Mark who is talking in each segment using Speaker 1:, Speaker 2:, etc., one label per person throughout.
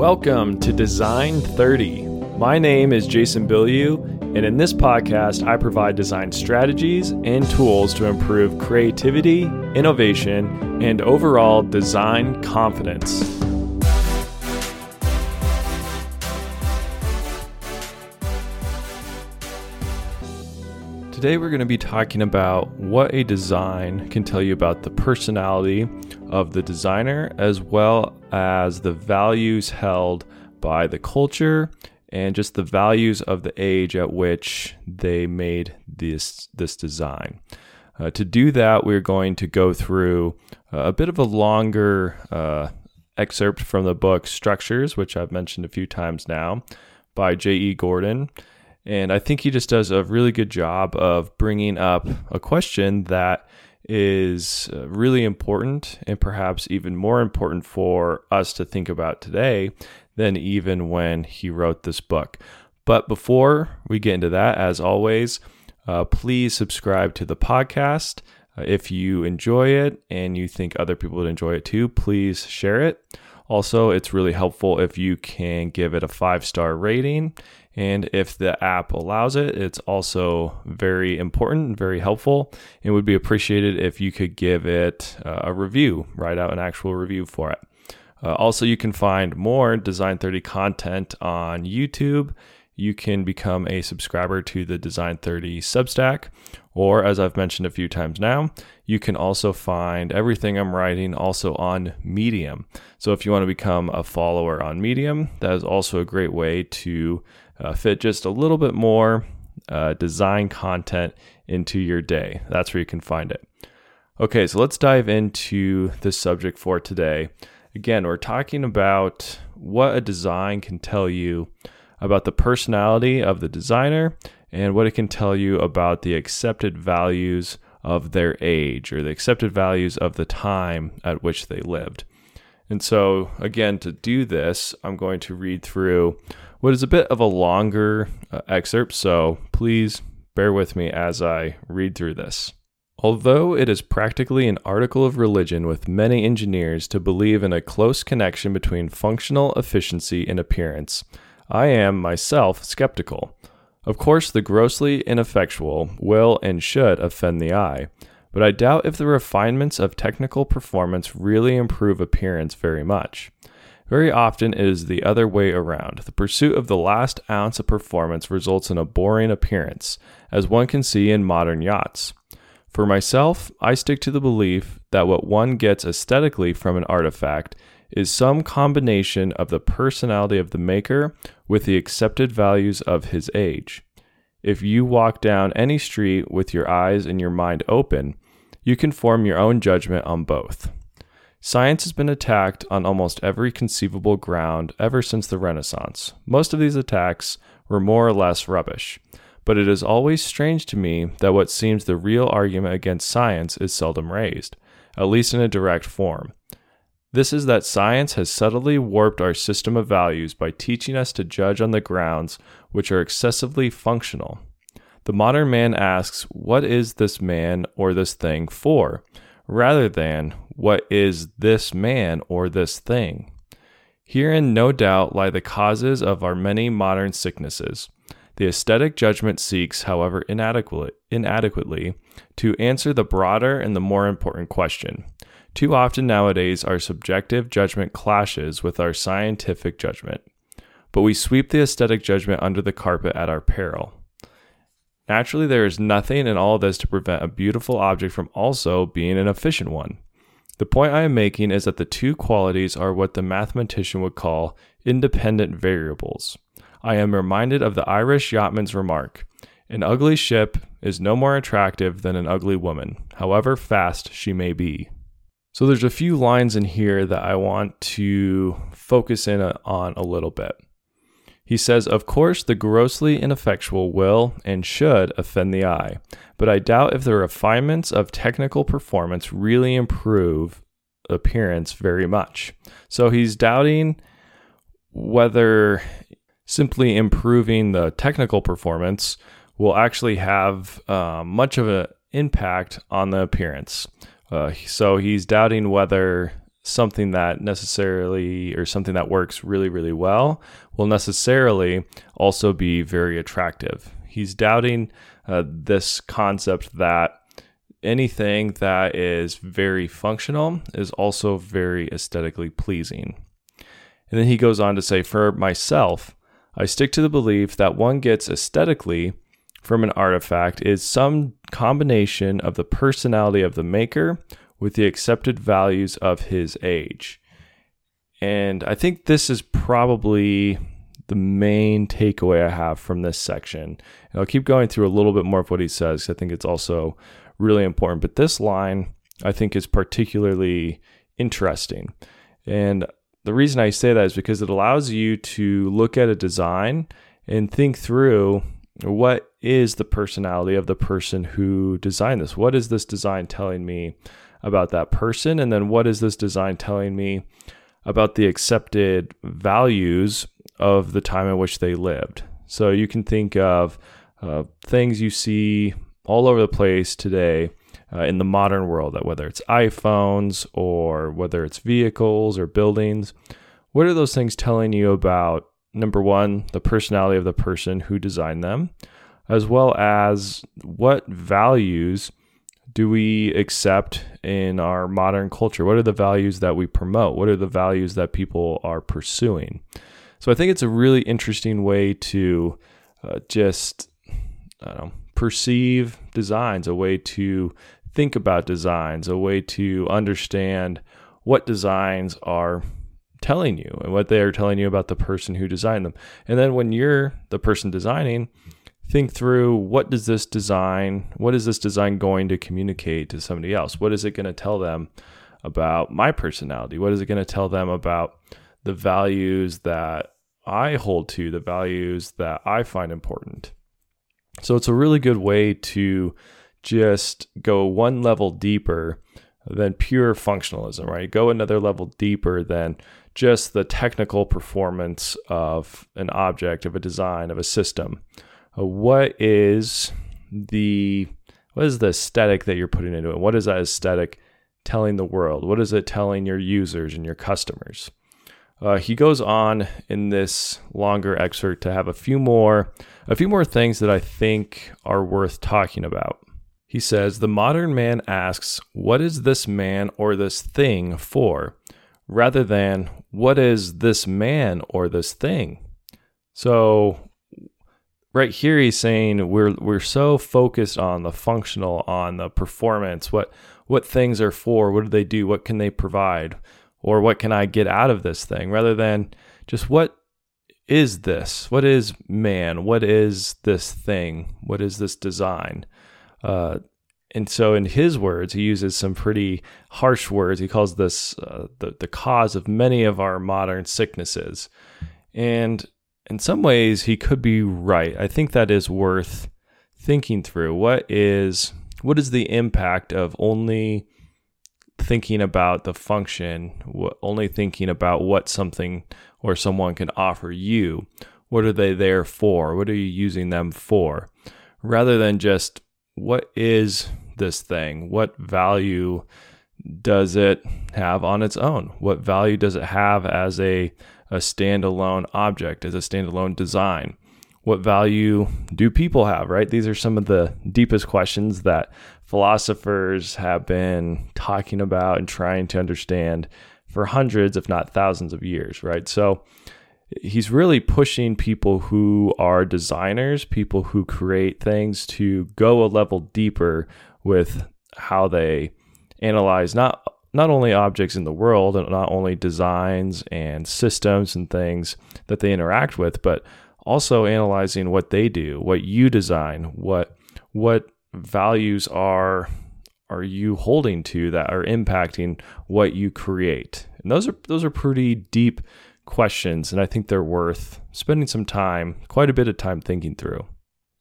Speaker 1: Welcome to Design 30. My name is Jason Bilyeu, and in this podcast, I provide design strategies and tools to improve creativity, innovation, and overall design confidence. Today, we're going to be talking about what a design can tell you about the personality of the designer, as well as the values held by the culture and just the values of the age at which they made this this design. Uh, to do that, we're going to go through a bit of a longer uh, excerpt from the book Structures, which I've mentioned a few times now, by J.E. Gordon. And I think he just does a really good job of bringing up a question that is uh, really important and perhaps even more important for us to think about today than even when he wrote this book. But before we get into that, as always, uh, please subscribe to the podcast. Uh, if you enjoy it and you think other people would enjoy it too, please share it. Also, it's really helpful if you can give it a five star rating and if the app allows it, it's also very important and very helpful. It would be appreciated if you could give it uh, a review, write out an actual review for it. Uh, also, you can find more Design 30 content on YouTube. You can become a subscriber to the Design 30 Substack, or as I've mentioned a few times now, you can also find everything I'm writing also on Medium. So if you want to become a follower on Medium, that is also a great way to uh, fit just a little bit more uh, design content into your day. That's where you can find it. Okay, so let's dive into the subject for today. Again, we're talking about what a design can tell you about the personality of the designer and what it can tell you about the accepted values of their age or the accepted values of the time at which they lived. And so, again, to do this, I'm going to read through what is a bit of a longer uh, excerpt, so please bear with me as I read through this. Although it is practically an article of religion with many engineers to believe in a close connection between functional efficiency and appearance, I am myself skeptical. Of course, the grossly ineffectual will and should offend the eye, but I doubt if the refinements of technical performance really improve appearance very much. Very often it is the other way around. The pursuit of the last ounce of performance results in a boring appearance, as one can see in modern yachts. For myself, I stick to the belief that what one gets aesthetically from an artifact is some combination of the personality of the maker with the accepted values of his age. If you walk down any street with your eyes and your mind open, you can form your own judgment on both. Science has been attacked on almost every conceivable ground ever since the Renaissance. Most of these attacks were more or less rubbish, but it is always strange to me that what seems the real argument against science is seldom raised, at least in a direct form. This is that science has subtly warped our system of values by teaching us to judge on the grounds which are excessively functional. The modern man asks, What is this man or this thing for? Rather than what is this man or this thing. Herein, no doubt, lie the causes of our many modern sicknesses. The aesthetic judgment seeks, however inadequate, inadequately, to answer the broader and the more important question. Too often nowadays, our subjective judgment clashes with our scientific judgment, but we sweep the aesthetic judgment under the carpet at our peril. Naturally, there is nothing in all this to prevent a beautiful object from also being an efficient one. The point I am making is that the two qualities are what the mathematician would call independent variables. I am reminded of the Irish yachtman's remark An ugly ship is no more attractive than an ugly woman, however fast she may be. So, there's a few lines in here that I want to focus in on a little bit. He says, Of course, the grossly ineffectual will and should offend the eye, but I doubt if the refinements of technical performance really improve appearance very much. So he's doubting whether simply improving the technical performance will actually have uh, much of an impact on the appearance. Uh, so he's doubting whether something that necessarily or something that works really, really well will necessarily also be very attractive. He's doubting uh, this concept that anything that is very functional is also very aesthetically pleasing. And then he goes on to say, For myself, I stick to the belief that one gets aesthetically from an artifact is some combination of the personality of the maker with the accepted values of his age. And I think this is probably the main takeaway I have from this section. And I'll keep going through a little bit more of what he says. Because I think it's also really important. But this line I think is particularly interesting. And the reason I say that is because it allows you to look at a design and think through what is the personality of the person who designed this? What is this design telling me about that person? And then what is this design telling me about the accepted values of the time in which they lived? So you can think of uh, things you see all over the place today uh, in the modern world, that whether it's iPhones or whether it's vehicles or buildings, what are those things telling you about number one, the personality of the person who designed them, as well as what values do we accept in our modern culture? What are the values that we promote? What are the values that people are pursuing? So I think it's a really interesting way to uh, just, know, perceive designs, a way to think about designs, a way to understand what designs are telling you and what they are telling you about the person who designed them. And then when you're the person designing, think through what does this design, what is this design going to communicate to somebody else? What is it going to tell them about my personality? What is it going to tell them about the values that I hold to, the values that I find important? So it's a really good way to just go one level deeper than pure functionalism, right? Go another level deeper than just the technical performance of an object, of a design, of a system. Uh, what is the what is the aesthetic that you're putting into it? What is that aesthetic telling the world? What is it telling your users and your customers? Uh, he goes on in this longer excerpt to have a few more a few more things that I think are worth talking about. He says, The modern man asks, What is this man or this thing for? rather than, What is this man or this thing? So, right here, he's saying we're, we're so focused on the functional, on the performance, what, what things are for, what do they do, what can they provide, or what can I get out of this thing, rather than just what is this? What is man? What is this thing? What is this design? Uh, and so, in his words, he uses some pretty harsh words. He calls this uh, the, the cause of many of our modern sicknesses. And in some ways, he could be right. I think that is worth thinking through. What is what is the impact of only thinking about the function, only thinking about what something or someone can offer you? What are they there for? What are you using them for? Rather than just what is this thing? What value does it have on its own? What value does it have as a, a standalone object, as a standalone design? What value do people have, right? These are some of the deepest questions that philosophers have been talking about and trying to understand for hundreds, if not thousands of years, right? So, he's really pushing people who are designers, people who create things to go a level deeper with how they analyze not not only objects in the world and not only designs and systems and things that they interact with, but also analyzing what they do, what you design, what what values are are you holding to that are impacting what you create. And those are those are pretty deep questions, and I think they're worth spending some time, quite a bit of time thinking through.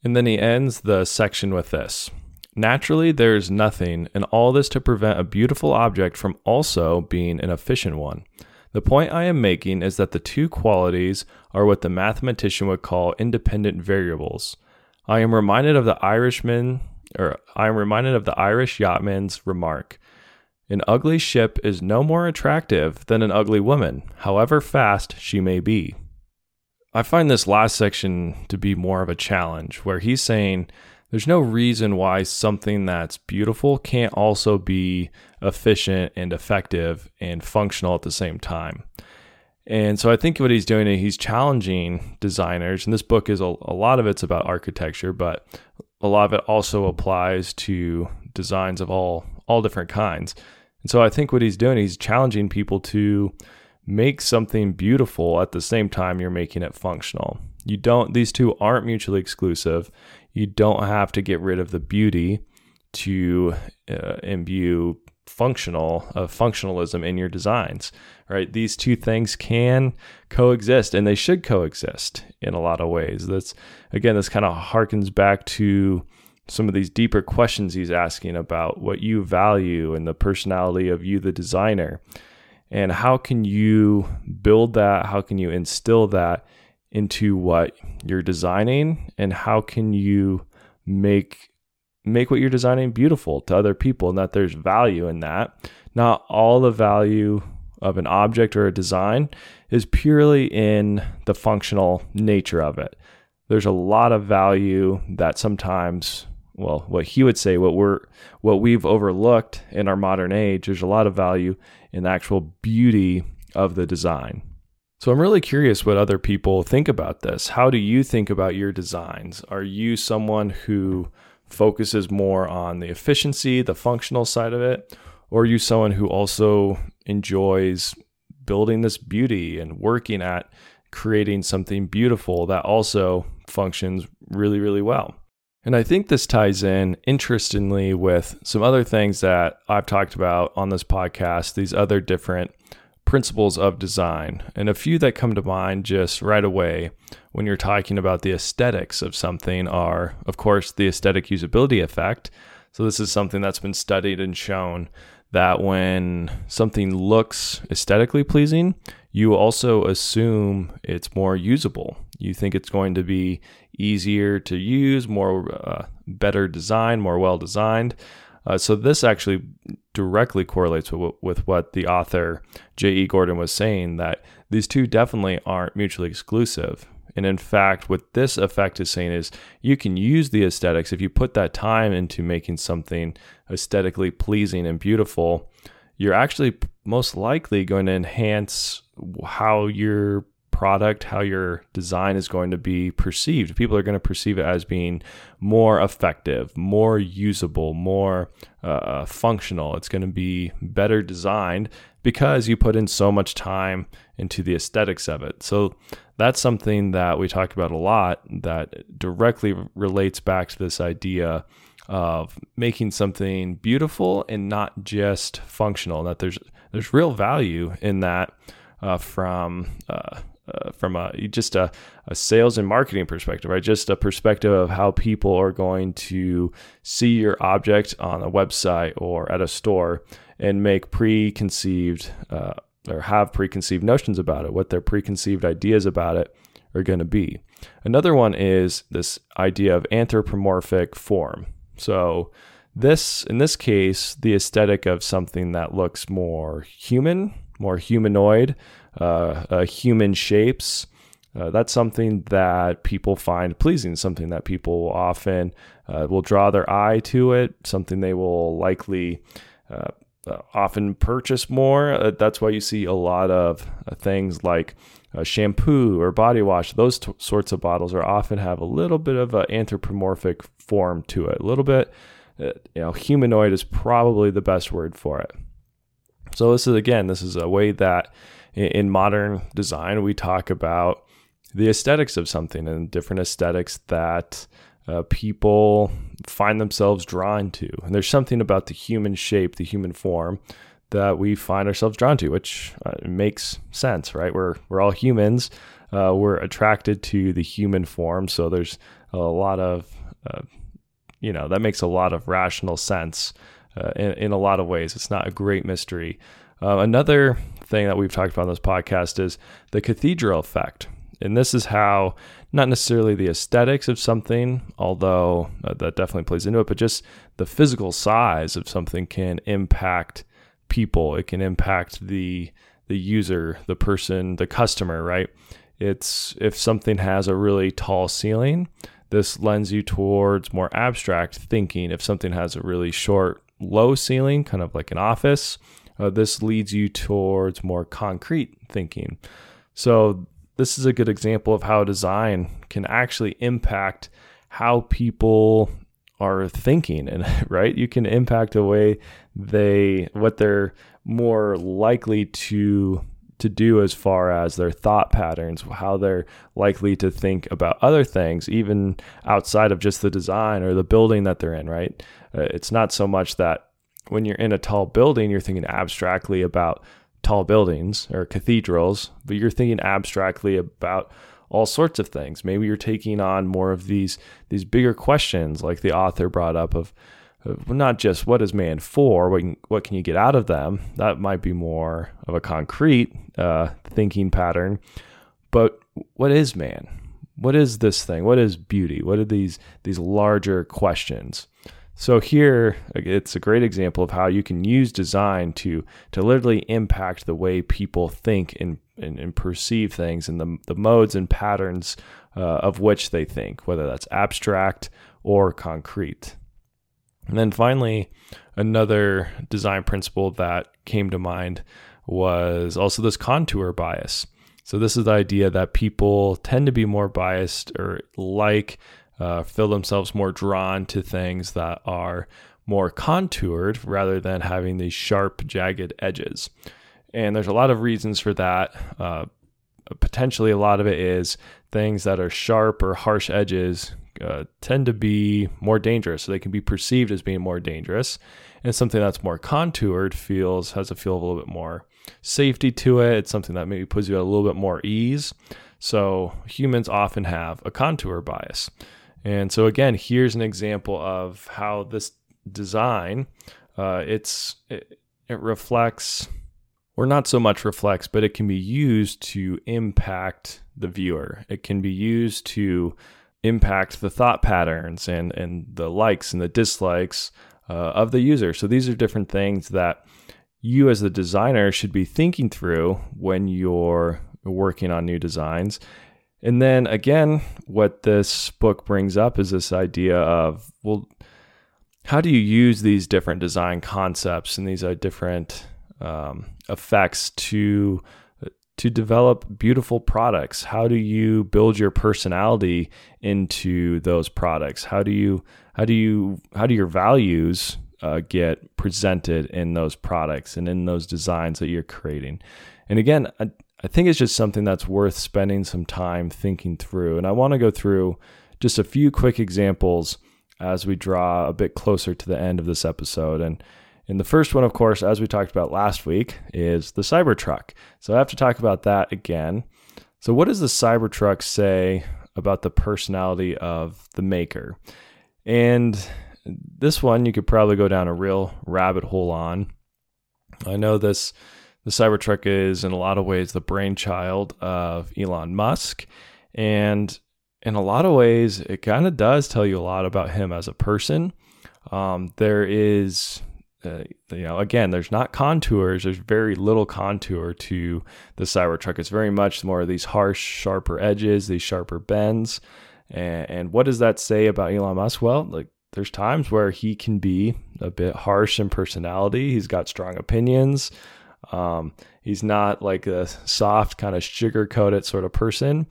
Speaker 1: And then he ends the section with this. Naturally, there is nothing, and all this to prevent a beautiful object from also being an efficient one. The point I am making is that the two qualities are what the mathematician would call independent variables. I am reminded of the Irishman, or I am reminded of the Irish yachtman's remark An ugly ship is no more attractive than an ugly woman, however fast she may be. I find this last section to be more of a challenge where he's saying there's no reason why something that's beautiful can't also be efficient and effective and functional at the same time. And so I think what he's doing is he's challenging designers, and this book is a, a lot of it's about architecture, but a lot of it also applies to designs of all all different kinds. And so I think what he's doing, is he's challenging people to make something beautiful at the same time you're making it functional. You don't these two aren't mutually exclusive. You don't have to get rid of the beauty to uh, imbue functional uh, functionalism in your designs right? These two things can coexist and they should coexist in a lot of ways. That's again this kind of harkens back to some of these deeper questions he's asking about what you value and the personality of you the designer and how can you build that? How can you instill that into what you're designing and how can you make make what you're designing beautiful to other people and that there's value in that. Not all the value of an object or a design is purely in the functional nature of it. There's a lot of value that sometimes well what he would say what we're what we've overlooked in our modern age there's a lot of value in the actual beauty of the design so I'm really curious what other people think about this. How do you think about your designs? Are you someone who focuses more on the efficiency, the functional side of it, or are you someone who also enjoys building this beauty and working at creating something beautiful that also functions really, really well? And I think this ties in interestingly with some other things that I've talked about on this podcast, these other different principles of design. And a few that come to mind just right away when you're talking about the aesthetics of something are, of course, the aesthetic usability effect. So, this is something that's been studied and shown that when something looks aesthetically pleasing, you also assume it's more usable. You think it's going to be easier to use, more uh, better design, more well designed. Uh, so this actually directly correlates with, with what the author J.E. Gordon was saying that these two definitely aren't mutually exclusive. And in fact, what this effect is saying is you can use the aesthetics if you put that time into making something aesthetically pleasing and beautiful. You're actually most likely going to enhance how your product, how your design is going to be perceived. People are going to perceive it as being more effective, more usable, more uh, functional. It's going to be better designed because you put in so much time into the aesthetics of it. So that's something that we talk about a lot that directly relates back to this idea of making something beautiful and not just functional. That there's there's real value in that uh, from uh, uh, from a just a, a sales and marketing perspective, right? Just a perspective of how people are going to see your object on a website or at a store and make preconceived uh, or have preconceived notions about it, what their preconceived ideas about it are going to be. Another one is this idea of anthropomorphic form. So this in this case, the aesthetic of something that looks more human, more humanoid, uh, uh, human shapes. Uh, that's something that people find pleasing, something that people often uh, will draw their eye to it, something they will likely uh, uh, often purchase more. that's why you see a lot of things like shampoo or body wash. Those t- sorts of bottles are often have a little bit of an anthropomorphic form to it, a little bit. you know, humanoid is probably the best word for it. So this is again, this is a way that in modern design, we talk about the aesthetics of something and different aesthetics that uh, people find themselves drawn to. And there's something about the human shape, the human form, that we find ourselves drawn to, which uh, makes sense, right? We're we're all humans. Uh, we're attracted to the human form, so there's a lot of, uh, you know, that makes a lot of rational sense uh, in, in a lot of ways. It's not a great mystery. Uh, another thing that we've talked about on this podcast is the cathedral effect. And this is how, not necessarily the aesthetics of something, although uh, that definitely plays into it, but just the physical size of something can impact people. It can impact the the user, the person, the customer, right? It's if something has a really tall ceiling, this lends you towards more abstract thinking. If something has a really short, low ceiling, kind of like an office, uh, this leads you towards more concrete thinking. So, this is a good example of how design can actually impact how people are thinking and right you can impact the way they what they're more likely to to do as far as their thought patterns, how they're likely to think about other things, even outside of just the design or the building that they're in, right? Uh, it's not so much that when you're in a tall building, you're thinking abstractly about tall buildings or cathedrals, but you're thinking abstractly about all sorts of things. Maybe you're taking on more of these these bigger questions, like the author brought up of not just what is man for, what can, what can you get out of them? That might be more of a concrete uh, thinking pattern. But what is man? What is this thing? What is beauty? What are these these larger questions? So here, it's a great example of how you can use design to to literally impact the way people think and and, and perceive things and the the modes and patterns uh, of which they think, whether that's abstract or concrete. And then finally, another design principle that came to mind was also this contour bias. So, this is the idea that people tend to be more biased or like, uh, feel themselves more drawn to things that are more contoured rather than having these sharp, jagged edges. And there's a lot of reasons for that. Uh, potentially, a lot of it is things that are sharp or harsh edges uh, tend to be more dangerous. So they can be perceived as being more dangerous. And something that's more contoured feels has a feel of a little bit more safety to it. It's something that maybe puts you at a little bit more ease. So humans often have a contour bias. And so again, here's an example of how this design uh, it's it, it reflects or not so much reflects, but it can be used to impact the viewer. It can be used to impact the thought patterns and and the likes and the dislikes uh, of the user. So these are different things that you as the designer should be thinking through when you're working on new designs. And then again, what this book brings up is this idea of well, how do you use these different design concepts and these uh, different um, effects to to develop beautiful products? How do you build your personality into those products? How do you how do you how do your values uh, get presented in those products and in those designs that you're creating? And again, I, I think it's just something that's worth spending some time thinking through. And I want to go through just a few quick examples as we draw a bit closer to the end of this episode. And and the first one, of course, as we talked about last week, is the Cybertruck. So I have to talk about that again. So, what does the Cybertruck say about the personality of the maker? And this one you could probably go down a real rabbit hole on. I know this the Cybertruck is in a lot of ways the brainchild of Elon Musk and in a lot of ways it kind of does tell you a lot about him as a person. Um, there is uh, you know, again, there's not contours. There's very little contour to the Cybertruck. It's very much more of these harsh, sharper edges, these sharper bends. And, and what does that say about Elon Musk? Well, like there's times where he can be a bit harsh in personality. He's got strong opinions. Um, he's not like a soft, kind of sugar coated sort of person.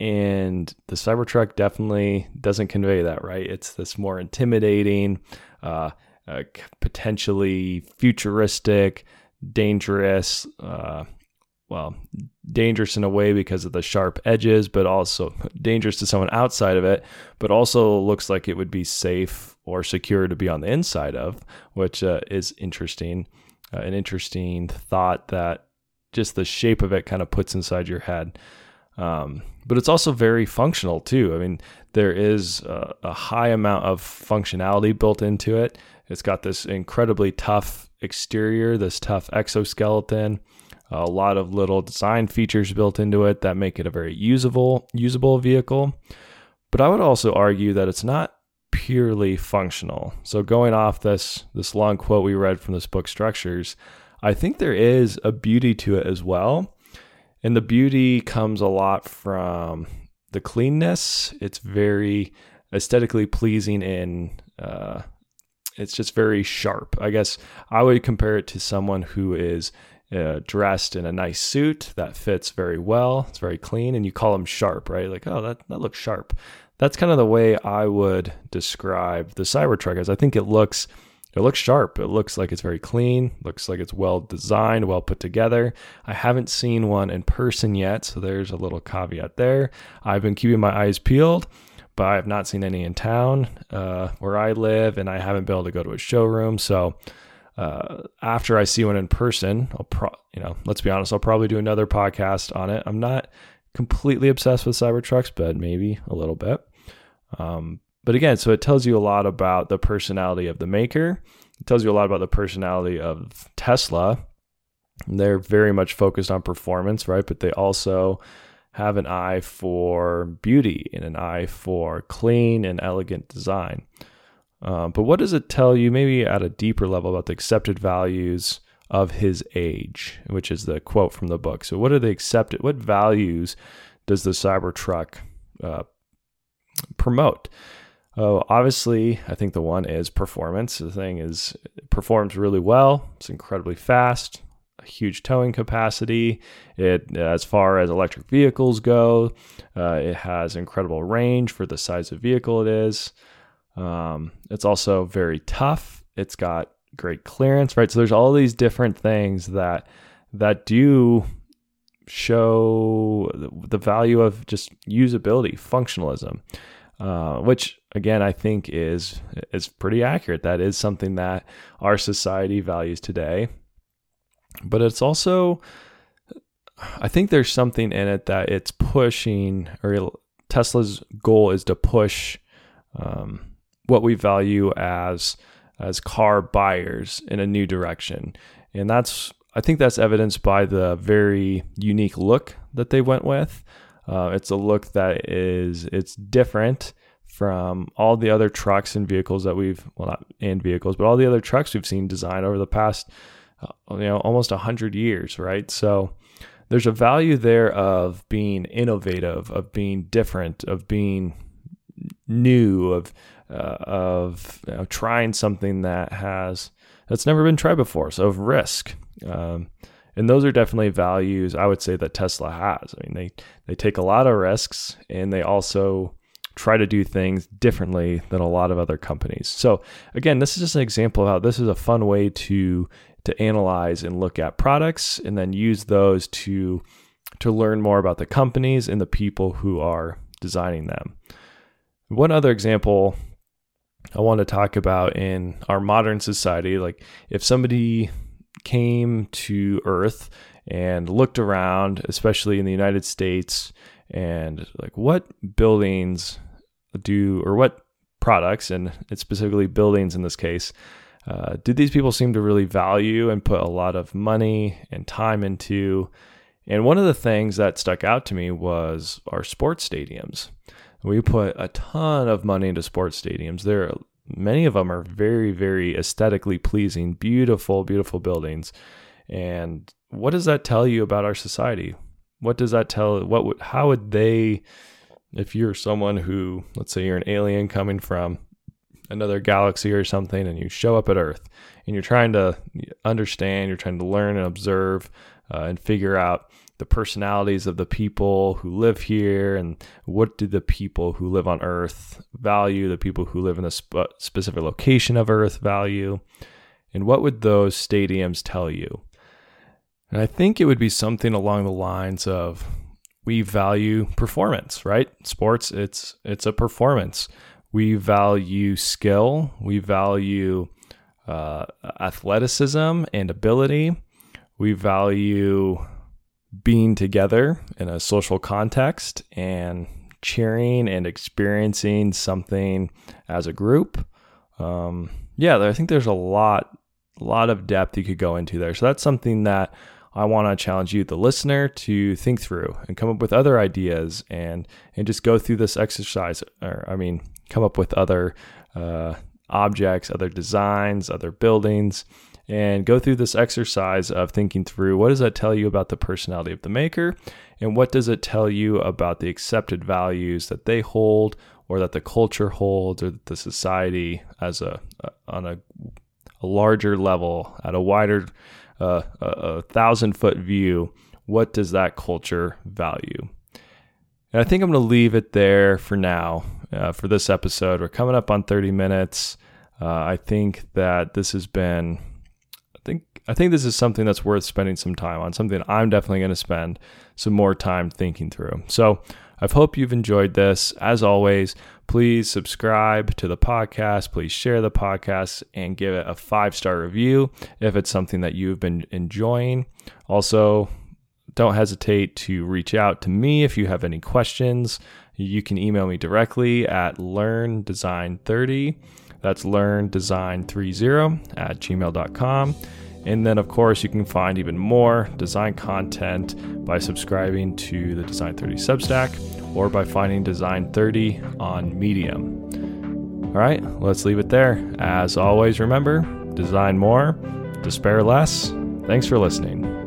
Speaker 1: And the Cybertruck definitely doesn't convey that, right? It's this more intimidating, uh, uh, potentially futuristic, dangerous. Uh, well, dangerous in a way because of the sharp edges, but also dangerous to someone outside of it, but also looks like it would be safe or secure to be on the inside of, which uh, is interesting. Uh, an interesting thought that just the shape of it kind of puts inside your head. Um, but it's also very functional too. I mean, there is a, a high amount of functionality built into it. It's got this incredibly tough exterior, this tough exoskeleton, a lot of little design features built into it that make it a very usable usable vehicle. But I would also argue that it's not purely functional. So going off this this long quote we read from this book Structures, I think there is a beauty to it as well. And the beauty comes a lot from the cleanness. It's very aesthetically pleasing and uh, it's just very sharp. I guess I would compare it to someone who is uh, dressed in a nice suit that fits very well. It's very clean, and you call them sharp, right? Like, oh, that that looks sharp. That's kind of the way I would describe the Cybertruck. As I think it looks, it looks sharp. It looks like it's very clean. Looks like it's well designed, well put together. I haven't seen one in person yet, so there's a little caveat there. I've been keeping my eyes peeled but I have not seen any in town uh, where I live, and I haven't been able to go to a showroom. So uh, after I see one in person, I'll pro- you know, let's be honest, I'll probably do another podcast on it. I'm not completely obsessed with Cybertrucks, but maybe a little bit. Um, but again, so it tells you a lot about the personality of the maker. It tells you a lot about the personality of Tesla. They're very much focused on performance, right? But they also have an eye for beauty and an eye for clean and elegant design. Uh, but what does it tell you, maybe at a deeper level, about the accepted values of his age, which is the quote from the book? So, what are the accepted? What values does the Cybertruck uh, promote? Oh, obviously, I think the one is performance. The thing is, it performs really well. It's incredibly fast a huge towing capacity. It, as far as electric vehicles go, uh, it has incredible range for the size of vehicle it is. Um, it's also very tough. It's got great clearance, right? So there's all these different things that that do show the value of just usability, functionalism, uh, which again I think is is pretty accurate. That is something that our society values today but it's also I think there's something in it that it's pushing, or Tesla's goal is to push um, what we value as as car buyers in a new direction, and that's I think that's evidenced by the very unique look that they went with. Uh, it's a look that is it's different from all the other trucks and vehicles that we've well not and vehicles, but all the other trucks we've seen designed over the past uh, you know almost 100 years right so there's a value there of being innovative of being different of being new of uh, of you know, trying something that has that's never been tried before so of risk. Um, and those are definitely values i would say that tesla has. I mean they they take a lot of risks and they also try to do things differently than a lot of other companies. So again this is just an example of how this is a fun way to to analyze and look at products and then use those to to learn more about the companies and the people who are designing them. One other example I want to talk about in our modern society like if somebody came to earth and looked around especially in the United States and like what buildings do or what products and it's specifically buildings in this case uh, did these people seem to really value and put a lot of money and time into? And one of the things that stuck out to me was our sports stadiums. We put a ton of money into sports stadiums. There, many of them are very, very aesthetically pleasing, beautiful, beautiful buildings. And what does that tell you about our society? What does that tell? What would? How would they? If you're someone who, let's say, you're an alien coming from another galaxy or something and you show up at Earth and you're trying to understand, you're trying to learn and observe uh, and figure out the personalities of the people who live here and what do the people who live on Earth value, the people who live in a sp- specific location of Earth value, and what would those stadiums tell you? And I think it would be something along the lines of we value performance, right? Sports, it's it's a performance. We value skill. We value uh, athleticism and ability. We value being together in a social context and cheering and experiencing something as a group. Um, yeah, I think there's a lot, lot of depth you could go into there. So that's something that I want to challenge you, the listener, to think through and come up with other ideas and and just go through this exercise. Or I mean, come up with other uh, objects, other designs, other buildings, and go through this exercise of thinking through what does that tell you about the personality of the maker? And what does it tell you about the accepted values that they hold or that the culture holds or that the society as a, on a, a, larger level at a wider uh, a, a thousand foot view what does that culture value? And i think i'm going to leave it there for now uh, for this episode. We're coming up on 30 minutes. Uh, i think that this has been I think this is something that's worth spending some time on, something I'm definitely going to spend some more time thinking through. So I hope you've enjoyed this. As always, please subscribe to the podcast. Please share the podcast and give it a five star review if it's something that you've been enjoying. Also, don't hesitate to reach out to me if you have any questions. You can email me directly at learndesign30. That's learndesign30 at gmail.com. And then, of course, you can find even more design content by subscribing to the Design 30 Substack or by finding Design 30 on Medium. All right, let's leave it there. As always, remember design more, despair less. Thanks for listening.